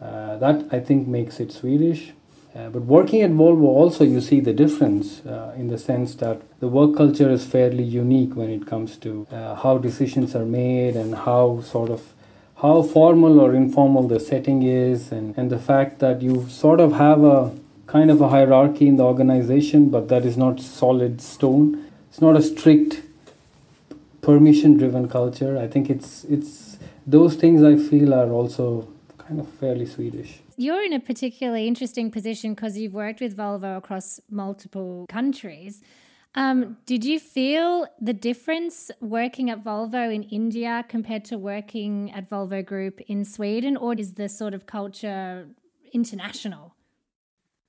Uh, that I think makes it Swedish. Uh, but working at Volvo, also you see the difference uh, in the sense that the work culture is fairly unique when it comes to uh, how decisions are made and how sort of how formal or informal the setting is, and, and the fact that you sort of have a kind of a hierarchy in the organization, but that is not solid stone. It's not a strict permission driven culture. I think it's it's those things I feel are also kind of fairly Swedish. You're in a particularly interesting position because you've worked with Volvo across multiple countries. Um, did you feel the difference working at Volvo in India compared to working at Volvo Group in Sweden, or is the sort of culture international?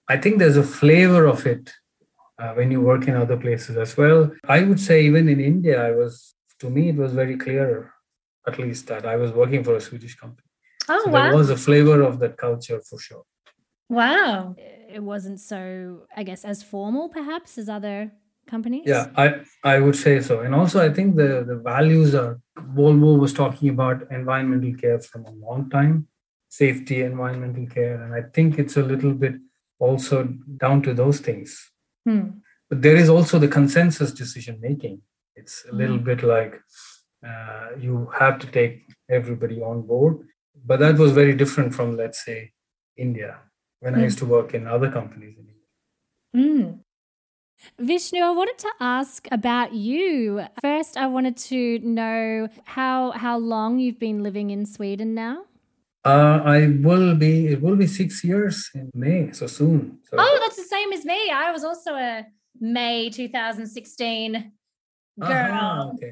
I think there's a flavor of it uh, when you work in other places as well. I would say, even in India, I was, to me, it was very clear, at least, that I was working for a Swedish company. Oh, so wow. There was a flavor of that culture for sure. Wow. It wasn't so, I guess, as formal perhaps as other companies. Yeah, I, I would say so. And also, I think the, the values are Volvo was talking about environmental care from a long time, safety, environmental care. And I think it's a little bit also down to those things. Hmm. But there is also the consensus decision making. It's a little Hmm. bit like uh, you have to take everybody on board but that was very different from let's say india when i Mm. used to work in other companies in india Mm. Vishnu, I wanted to ask about you. First, I wanted to know how how long you've been living in Sweden now. uh, i will be it will be six years in may so soon so Oh, that's the same as me. I was also a May 2016 girl. Aha, okay.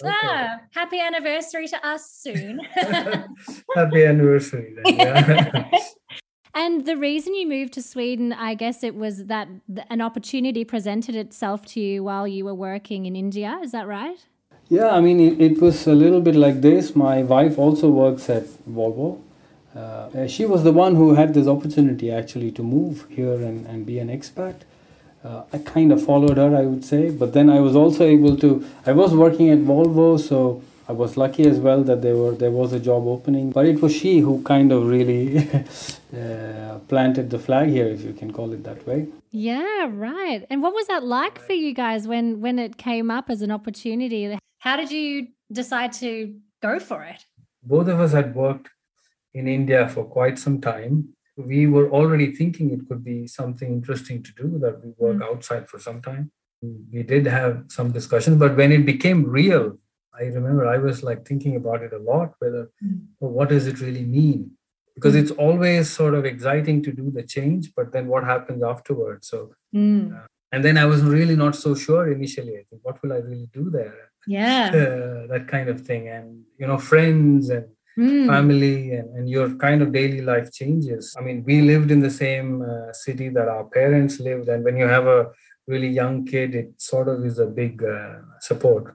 So, Okay. ah, happy anniversary to us soon. happy anniversary then yeah and the reason you moved to Sweden, I guess it was that an opportunity presented itself to you while you were working in India. Is that right? Yeah, I mean, it, it was a little bit like this. My wife also works at Volvo. Uh, she was the one who had this opportunity actually to move here and, and be an expat. Uh, I kind of followed her, I would say, but then I was also able to. I was working at Volvo, so I was lucky as well that there were there was a job opening. But it was she who kind of really uh, planted the flag here, if you can call it that way. Yeah, right. And what was that like for you guys when when it came up as an opportunity? How did you decide to go for it? both of us had worked in india for quite some time we were already thinking it could be something interesting to do that we work hmm. outside for some time. We did have some discussions but when it became real i remember i was like thinking about it a lot whether well, what does it really mean? Because hmm. it's always sort of exciting to do the change but then what happens afterwards? So uh, and then i was really not so sure initially i think what will i really do there? Yeah. uh, that kind of thing. And you know friends and Mm. family and, and your kind of daily life changes i mean we lived in the same uh, city that our parents lived and when you have a really young kid it sort of is a big uh, support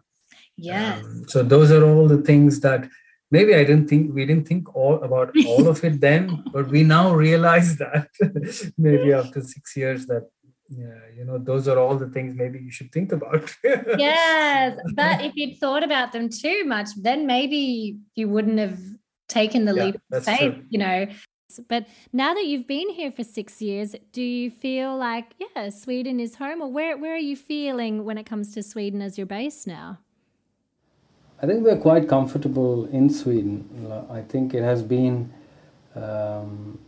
Yes. Um, so those are all the things that maybe i didn't think we didn't think all about all of it then but we now realize that maybe after six years that yeah, you know those are all the things maybe you should think about yes. But if you'd thought about them too much, then maybe you wouldn't have taken the Yeah, leap of faith, true. you know. But now that you've been here for six years, do you feel like, yeah, Sweden is home? Or where, where are you feeling when it comes to Sweden as your base now? I think we're quite comfortable in Sweden. I think it has been, um,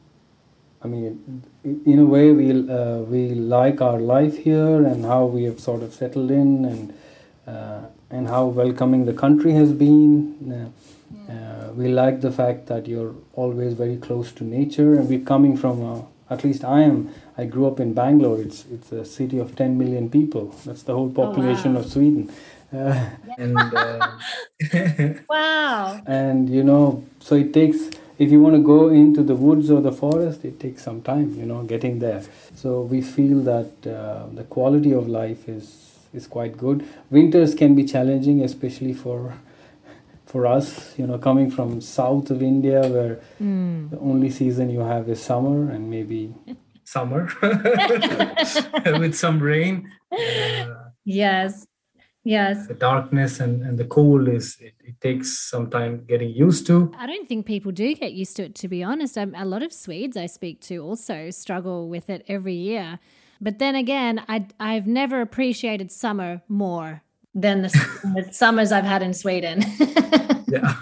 I mean, in a way, we uh, we like our life here and how we have sort of settled in and uh, and how welcoming the country has been. Uh, uh, we like the fact that you're always very close to nature, and we're coming from. A, at least I am. I grew up in Bangalore. It's it's a city of 10 million people. That's the whole population wow. of Sweden. Uh, and uh, Wow. and you know so it takes if you want to go into the woods or the forest it takes some time you know getting there so we feel that uh, the quality of life is is quite good winters can be challenging especially for for us, you know, coming from south of India, where mm. the only season you have is summer and maybe summer with some rain. Uh, yes, yes. The darkness and, and the cold is it, it, takes some time getting used to. I don't think people do get used to it. To be honest, I'm, a lot of Swedes I speak to also struggle with it every year. But then again, I I've never appreciated summer more than the, the summers I've had in Sweden. yeah.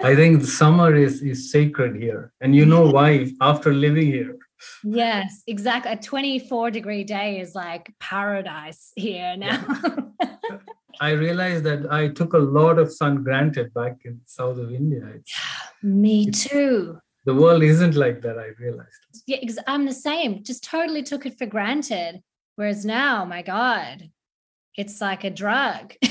I think summer is, is sacred here. And you know why after living here. Yes, exactly. A 24 degree day is like paradise here now. Yeah. I realized that I took a lot of sun granted back in south of India. It's, Me too. The world isn't like that, I realized. Yeah, I'm the same. Just totally took it for granted. Whereas now, my God, it's like a drug.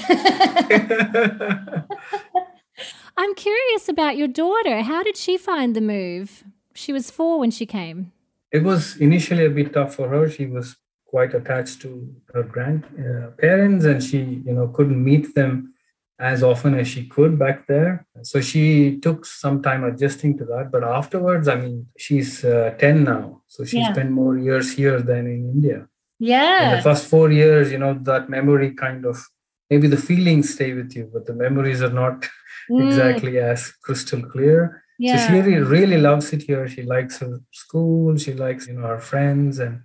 I'm curious about your daughter. How did she find the move? She was four when she came. It was initially a bit tough for her. She was quite attached to her grandparents, uh, and she, you know, couldn't meet them as often as she could back there. So she took some time adjusting to that. But afterwards, I mean, she's uh, 10 now. So she yeah. spent more years here than in India. Yeah. In the first four years, you know, that memory kind of maybe the feelings stay with you, but the memories are not mm. exactly as crystal clear. Yeah. So she really, really loves it here. She likes her school. She likes, you know, her friends, and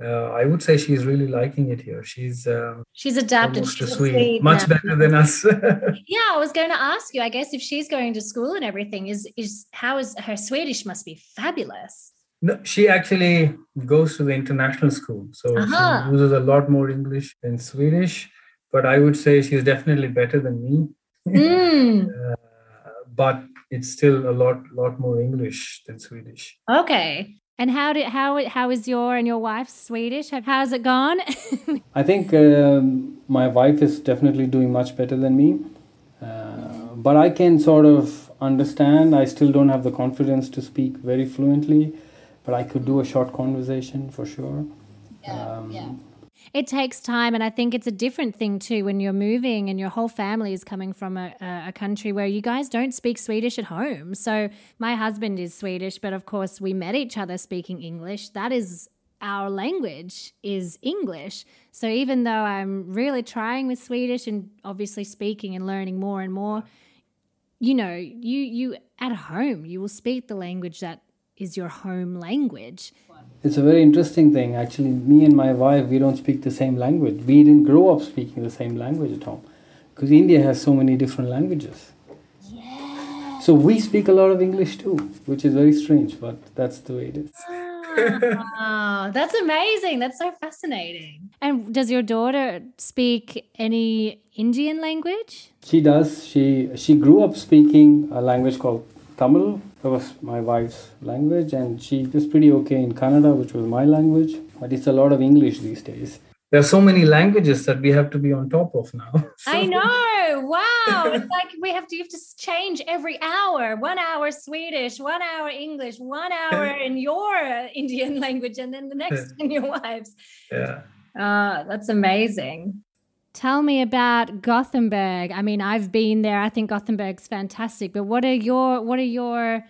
uh, I would say she's really liking it here. She's um, she's adapted. She's sweet, much now. better than us. yeah, I was going to ask you. I guess if she's going to school and everything, is is how is her Swedish? Must be fabulous. No, she actually goes to the international school, so uh-huh. she uses a lot more English than Swedish. But I would say she's definitely better than me. Mm. uh, but it's still a lot, lot more English than Swedish. Okay. And how did how how is your and your wife's Swedish? How's it gone? I think um, my wife is definitely doing much better than me, uh, but I can sort of understand. I still don't have the confidence to speak very fluently but I could do a short conversation for sure. Yeah, um, yeah. It takes time, and I think it's a different thing too when you're moving and your whole family is coming from a, a country where you guys don't speak Swedish at home. So, my husband is Swedish, but of course, we met each other speaking English. That is our language is English. So even though I'm really trying with Swedish and obviously speaking and learning more and more, you know, you you at home you will speak the language that is your home language. It's a very interesting thing. Actually, me and my wife, we don't speak the same language. We didn't grow up speaking the same language at home because India has so many different languages. Yeah. So we speak a lot of English too, which is very strange, but that's the way it is. wow, ah, that's amazing. That's so fascinating. And does your daughter speak any Indian language? She does. She she grew up speaking a language called Tamil. That was my wife's language, and she was pretty okay in Kannada, which was my language. But it's a lot of English these days. There are so many languages that we have to be on top of now. So. I know. Wow. it's like we have to you have to change every hour. One hour Swedish, one hour English, one hour in your Indian language, and then the next in your wife's. Yeah. Uh, that's amazing. Tell me about Gothenburg. I mean, I've been there. I think Gothenburg's fantastic. But what are your what are your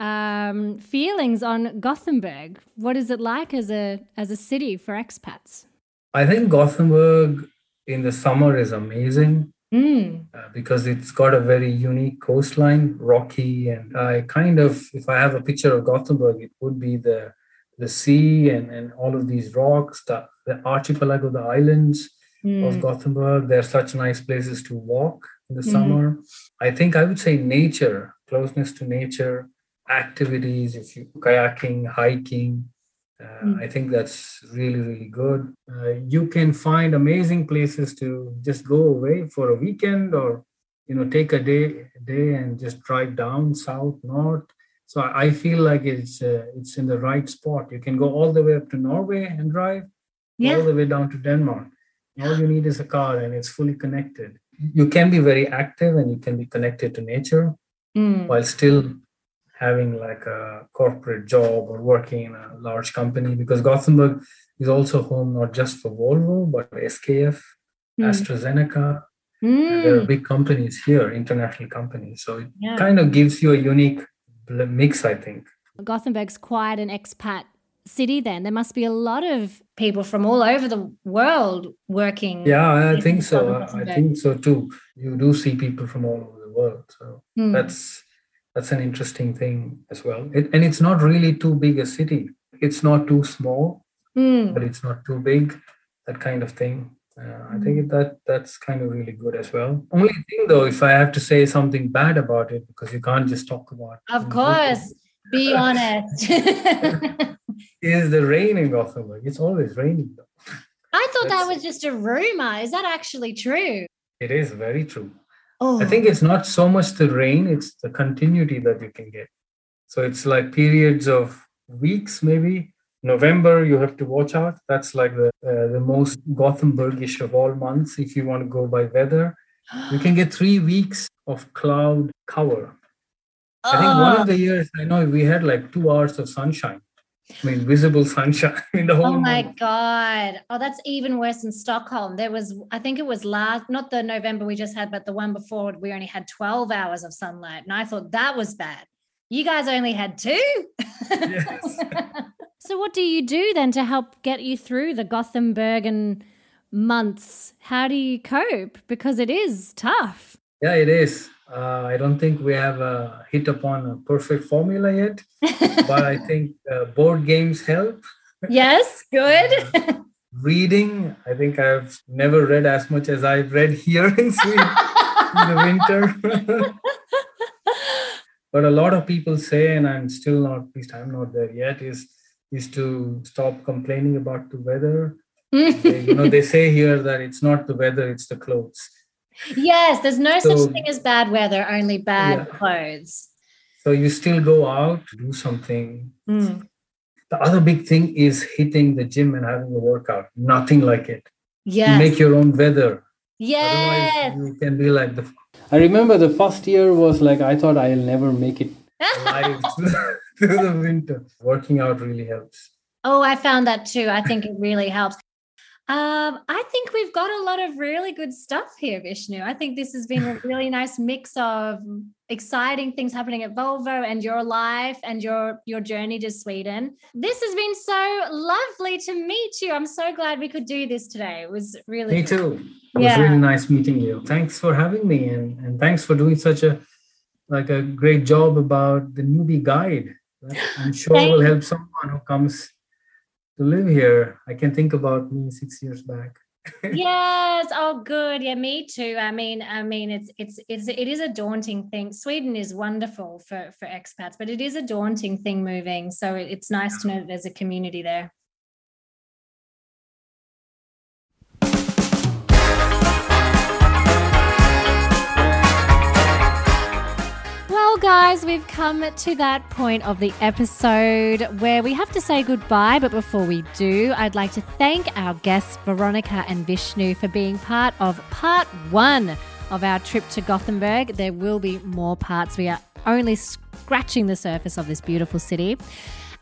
um, feelings on Gothenburg? What is it like as a as a city for expats? I think Gothenburg in the summer is amazing mm. uh, because it's got a very unique coastline, rocky, and I kind of, if I have a picture of Gothenburg, it would be the the sea and, and all of these rocks, the, the archipelago, the islands mm. of Gothenburg. They're such nice places to walk in the mm. summer. I think I would say nature, closeness to nature, activities, if you kayaking, hiking. Uh, mm. I think that's really, really good. Uh, you can find amazing places to just go away for a weekend or you know take a day day and just drive down south north so i feel like it's uh, it's in the right spot you can go all the way up to norway and drive yeah. all the way down to denmark all you need is a car and it's fully connected. You can be very active and you can be connected to nature mm. while still having like a corporate job or working in a large company because Gothenburg is also home not just for Volvo but SKF, mm. AstraZeneca, And There are big companies here, international companies. So it Yeah. kind of gives you a unique mix, I think. Gothenburg's quite an expat city then. There must be a lot of people from all over the world working. Yeah, I think so. I- think so too. You do see people from all over the world. So Hmm. that's that's an interesting thing as well. It, and it's not really too big a city. It's not too small, Mm. but it's not too big. That kind of thing. Uh, I think that that's kind of really good as well. Only thing though, if I have to say something bad about it, because you can't just talk about. Of course. Be honest. I Is the rain in Gothenburg? It's always raining. Though. thought that was just a rumor. Is that actually true? It is very true. Oh, I think it's not so much the rain, it's the continuity that you can get. So it's like periods of weeks, maybe. November, you have to watch out. That's like the uh, the most Gothenburgish of all months. If you want to go by weather, you can get three weeks of cloud cover. I think one of the years I know we had like two hours of sunshine. I mean, visible sunshine in the whole. Oh my month. god! Oh, that's even worse in Stockholm. There was, I think it was last, not the November we just had, but the one before. We only had twelve hours of sunlight, and I thought that was bad. You guys only had two. Yes. so, what do you do then to help get you through the Gothenburg and months? How do you cope? Because it is tough. Yeah, it is. Uh, I don't think we have uh, hit upon a perfect formula yet, but I think uh, board games help. yes, good. Reading, I think I've never read as much as I've read here in Sweden in the winter. but a lot of people say, and I'm still not, at least I'm not there yet, is is to stop complaining about the weather. They- you know, they say here that it's not the weather, it's the clothes. Yes, there's no So- such thing as bad weather, only bad Yeah. clothes. So you still go out, do something, Mm. The other big thing is hitting the gym and having a workout. Nothing like it. You Yes. make your own weather. yes. Otherwise, you can be like the I remember the first year was like I thought I'll never make it. through the winter. Working out really helps. Oh, I found that too. I think it really helps. Um, I think we've got a lot of really good stuff here, Vishnu. I think this has been a really nice mix of exciting things happening at Volvo and your life and your your journey to Sweden. This has been so lovely to meet you. I'm so glad we could do this today. It was really Me too. It Yeah. was really nice meeting you. Thanks for having me and, and thanks for doing such a like a great job about the newbie guide. I'm sure Thank- will help someone who comes to live here. I can think about me six years back. yes oh good. Yeah me too. I mean i mean it's it's it's it is a daunting thing. Sweden is wonderful for for expats but it is a daunting thing moving. So it- it's nice to know that there's a community there Well, guys, we've come to that point of the episode where we have to say goodbye. But before we do, I'd like to thank our guests, Veronica and Vishnu, for being part of part one of our trip to Gothenburg. There will be more parts. We are only scratching the surface of this beautiful city.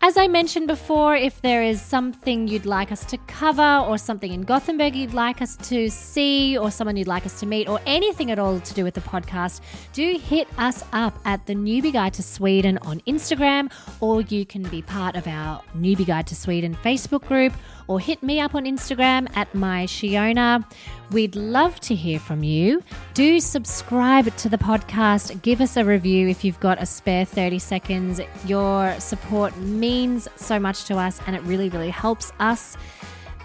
As I mentioned before, if there is something you'd like us to cover, or something in Gothenburg you'd like us to see, or someone you'd like us to meet, or anything at all to do with the podcast, do hit us up at the Newbie Guide to Sweden on Instagram, or you can be part of our Newbie Guide to Sweden Facebook group, or hit me up on Instagram at my Sheona. We'd love to hear from you. Do subscribe to the podcast. Give us a review if you've got a spare 30 seconds. Your support means so much to us and it really, really helps us.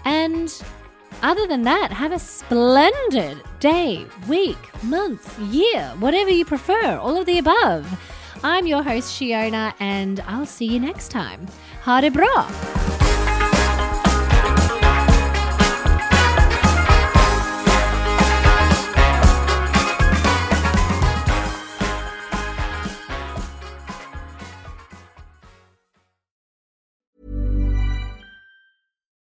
And other than that, have a splendid day, week, month, year, whatever you prefer, all of the above. I'm your host, Sheona, and I'll see you next time. Ha det bra!